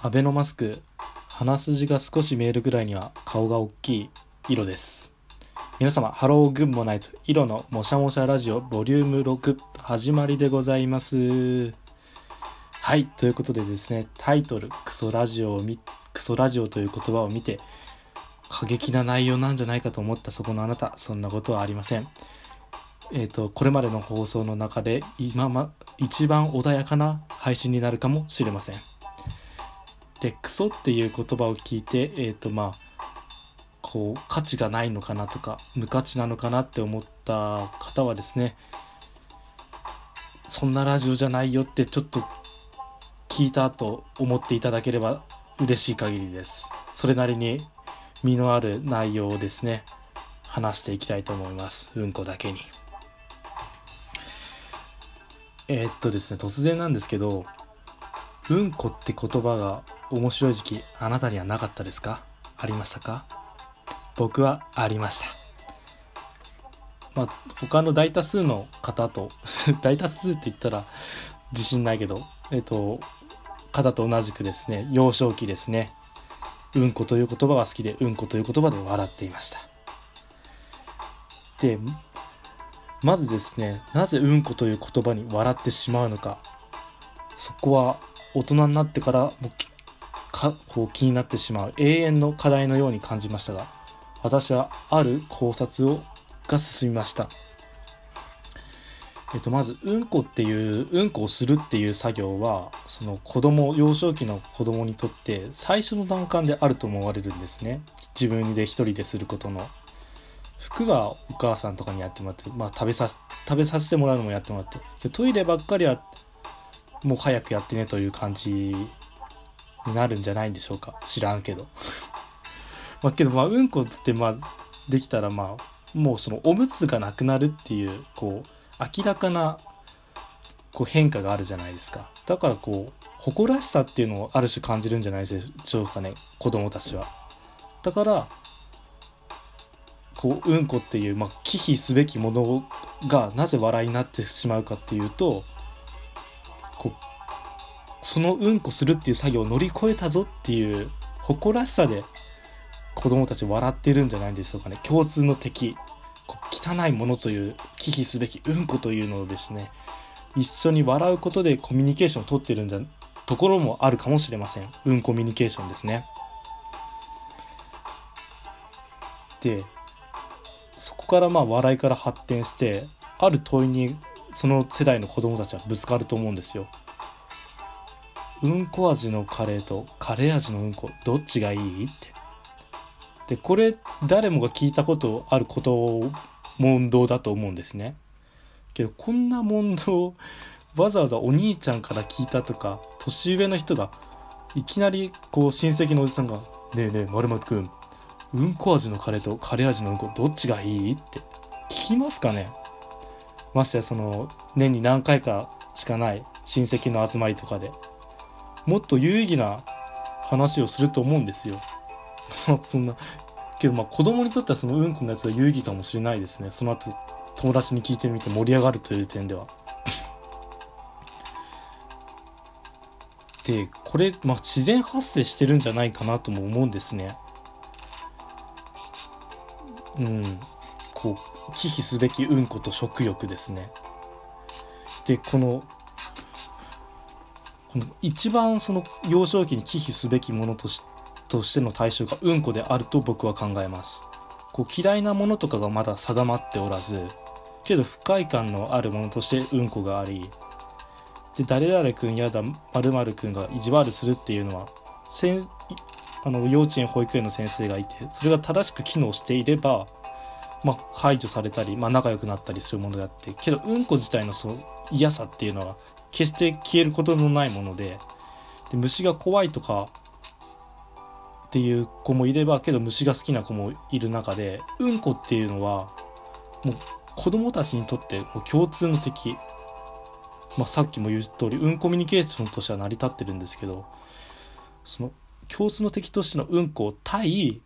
アベノマスク鼻筋が少し見えるぐらいには顔が大きい色です。皆様ハローグッモナイト色のもしゃもしゃラジオボリューム6始まりでございます。はいということでですねタイトルクソラジオを見クソラジオという言葉を見て過激な内容なんじゃないかと思ったそこのあなたそんなことはありません。えーと、これまでの放送の中で今、ま、一番穏やかな配信になるかもしれません。でクソっていう言葉を聞いてえっ、ー、とまあこう価値がないのかなとか無価値なのかなって思った方はですねそんなラジオじゃないよってちょっと聞いたと思っていただければ嬉しい限りです。それなりに身のある内容をですね話していきたいと思います。うんこだけに。えー、っとですね突然なんですけどうんこって言葉が面白い時期あなたにはなかったですか？ありましたか？僕はありました。まあ他の大多数の方と 大多数って言ったら自信ないけどえっと方と同じくですね幼少期ですねうんこという言葉が好きでうんこという言葉で笑っていました。でまずですねなぜうんこという言葉に笑ってしまうのか。そこは大人になってからもうかこう気になってしまう永遠の課題のように感じましたが私はある考察をが進みました。えっと、まずうんこっていううんこをするっていう作業はその子供幼少期の子供にとって最初の段階であると思われるんですね。自分で一人ですることの。服はお母さんとかにやってもらって、まあ、食べさ食べさせてもらうのもやってもらって。トイレばっかりはもう早くやってねという感じになるんじゃないんでしょうか。知らんけど。まあけどまあうんこってまあできたらまあもうそのおむつがなくなるっていうこう明らかなこう変化があるじゃないですか。だからこう誇らしさっていうのをある種感じるんじゃないでしょうかね子供たちは。だからこううんこっていう、まあ、忌避すべきものがなぜ笑いになってしまうかっていうとそのうんこするっていう作業を乗り越えたぞっていう誇らしさで子供たち笑ってるんじゃないでしょうかね。共通の敵。汚いものという忌避すべきうんこというのをですね。一緒に笑うことでコミュニケーションをとってるんじゃところもあるかもしれません。うんコミュニケーションですね。でそこからまあ笑いから発展してある問いにその世代の子供たちはぶつかると思うんですよ。うんこ味のカレーとカレー味のうんこどっちがいい？って。でこれ誰もが聞いたことあること問答だと思うんですね。けどこんな問答わざわざお兄ちゃんから聞いたとか年上の人がいきなりこう親戚のおじさんが「ねえねえ丸まくんうんこ味のカレーとカレー味のうんこどっちがいい?」って聞きますかね？ましてやその年に何回かしかない親戚の集まりとかで。もっと有意義な話をすると思うんですよ。そんなけどまあ子供にとってはそのうんこのやつは有意義かもしれないですねその後友達に聞いてみて盛り上がるという点では。でこれ、まあ、自然発生してるんじゃないかなとも思うんですね。うんこう忌避すべきうんこと食欲ですね。でこのこの一番その幼少期に忌避すべきものとしてとしての対象がうんこであると僕は考えます。こう嫌いなものとかがまだ定まっておらず、けど不快感のあるものとしてうんこがあり、で、誰々くんやだ、〇〇くんが意地悪するっていうのは、あの幼稚園保育園の先生がいてそれが正しく機能していれば、まあ、排除されたり、まあ、仲良くなったりするものであってけどうんこ自体のその嫌さっていうのは決して消えることのないものでで虫が怖いとかっていう子もいればけど虫が好きな子もいる中でうんこっていうのはもう子供たちにとってもう共通の敵、まあ、さっきも言う通りうんコミュニケーションとしては成り立ってるんですけどその共通の敵としてのうんこ対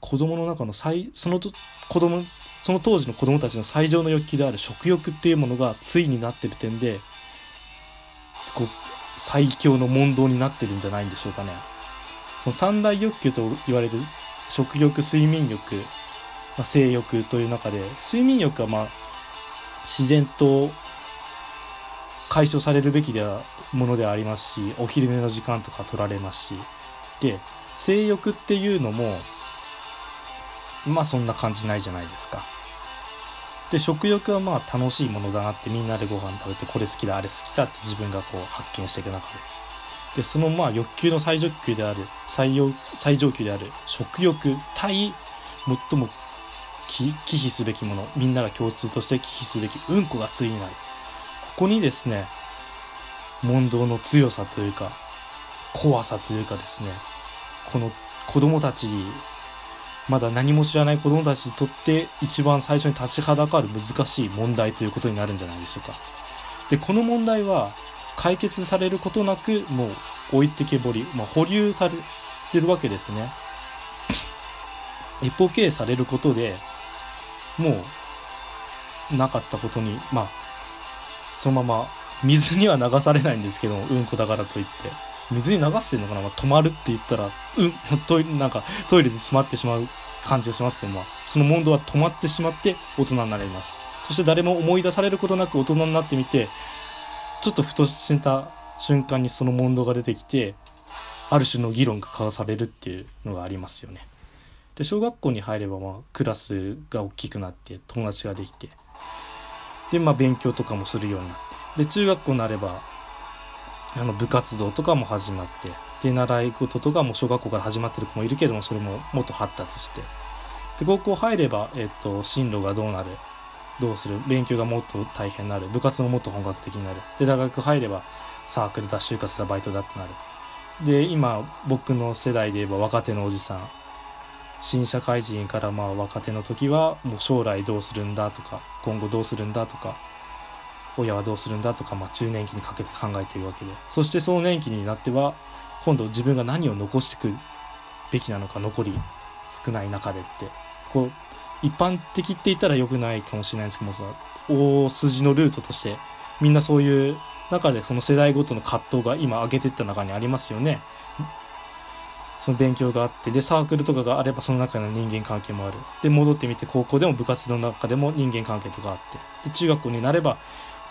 子供の中の最そのと子供その当時の子供たちの最上の欲求である食欲っていうものが対になってる点でこう最強の問答になってるんじゃないんでしょうかね。その三大欲求と言われる食欲、睡眠欲、まあ、性欲という中で、睡眠欲はまあ、自然と解消されるべきではものではありますし、お昼寝の時間とか取られますし、で、性欲っていうのも、まあそんな感じないじゃないですか。で、食欲はまあ楽しいものだなってみんなでご飯食べてこれ好きだ、あれ好きだって自分がこう発見していく中で。で、そのまあ欲求の最上級である、最上最上級である食欲対最も忌避すべきもの、みんなが共通として忌避すべきうんこが対になる。ここにですね、問答の強さというか、怖さというかですね、この子供たちまだ何も知らない子供たちにとって一番最初に立ちはだかる難しい問題ということになるんじゃないでしょうか。で、この問題は解決されることなくもう置いてけぼり、まあ、保留されてるわけですね。一方経営されることでもうなかったことに、まあ、そのまま水には流されないんですけどうんこだからといって。水に流してるのかな、まあ、止まるって言ったら、うん、トイレ、なんかトイレで詰まってしまう感じがしますけども、その問答は止まってしまって大人になります。そして誰も思い出されることなく大人になってみて、ちょっとふとした瞬間にその問答が出てきて、ある種の議論が交わされるっていうのがありますよね。で、小学校に入れば、まあ、クラスが大きくなって、友達ができて、で、まあ、勉強とかもするようになって、で、中学校になれば、あの部活動とかも始まってで習い事とかも小学校から始まってる子もいるけどもそれももっと発達して。で高校入れば、えっと、進路がどうなるどうする勉強がもっと大変になる部活ももっと本格的になる。で大学入ればサークルだ就活だバイトだってなる。で今僕の世代で言えば若手のおじさん。新社会人からまあ若手の時はもう将来どうするんだとか今後どうするんだとか親はどうするんだとか、まあ、中年期にかけて考えているわけで。そしてその年期になっては今度自分が何を残していくべきなのか残り少ない中でって。こう一般的って言ったら良くないかもしれないんですけども大筋のルートとしてみんなそういう中でその世代ごとの葛藤が今挙げてった中にありますよね。その勉強があってでサークルとかがあればその中の人間関係もある。で戻ってみて高校でも部活の中でも人間関係とかあって。で中学校になれば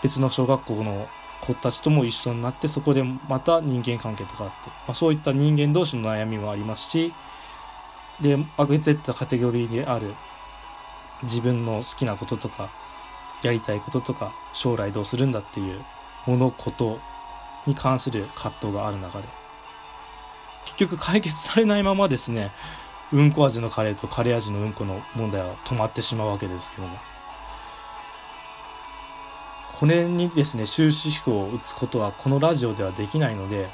別の小学校の子たちとも一緒になってそこでまた人間関係とかあって、まあ、そういった人間同士の悩みもありますしで上げてったカテゴリーである自分の好きなこととかやりたいこととか将来どうするんだっていう物事に関する葛藤がある中で。結局解決されないままですねうんこ味のカレーとカレー味のうんこの問題は止まってしまうわけですけども。これにですね、終止符を打つことはこのラジオではできないので、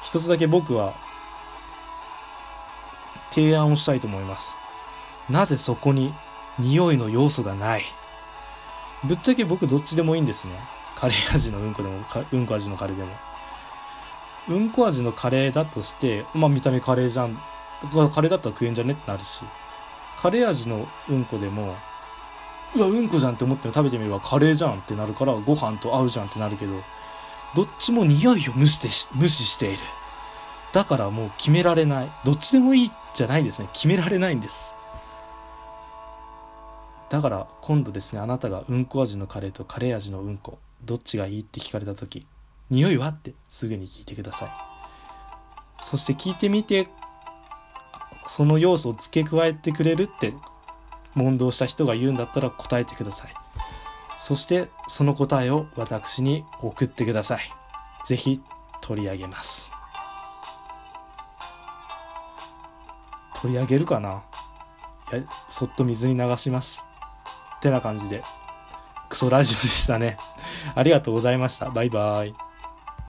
一つだけ僕は提案をしたいと思います。なぜそこに匂いの要素がない？ぶっちゃけ僕どっちでもいいんですね。カレー味のうんこでも、うんこ味のカレーでも。うんこ味のカレーだとして、まあ見た目カレーじゃん。カレーだったら食えんじゃね？ってなるし、カレー味のうんこでも、うわうんこじゃんって思っても食べてみればカレーじゃんってなるからご飯と合うじゃんってなるけどどっちも匂いを無視して無視している。だからもう決められない。どっちでもいいじゃないですね。決められないんです。だから今度ですねあなたがうんこ味のカレーとカレー味のうんこどっちがいいって聞かれた時匂いはってすぐに聞いてください。そして聞いてみてその要素を付け加えてくれるって問答した人が言うんだったら答えてください。そしてその答えを私に送ってください。ぜひ取り上げます。取り上げるかな？いや、そっと水に流します。ってな感じで、クソラジオでしたね。ありがとうございました。バイバイ。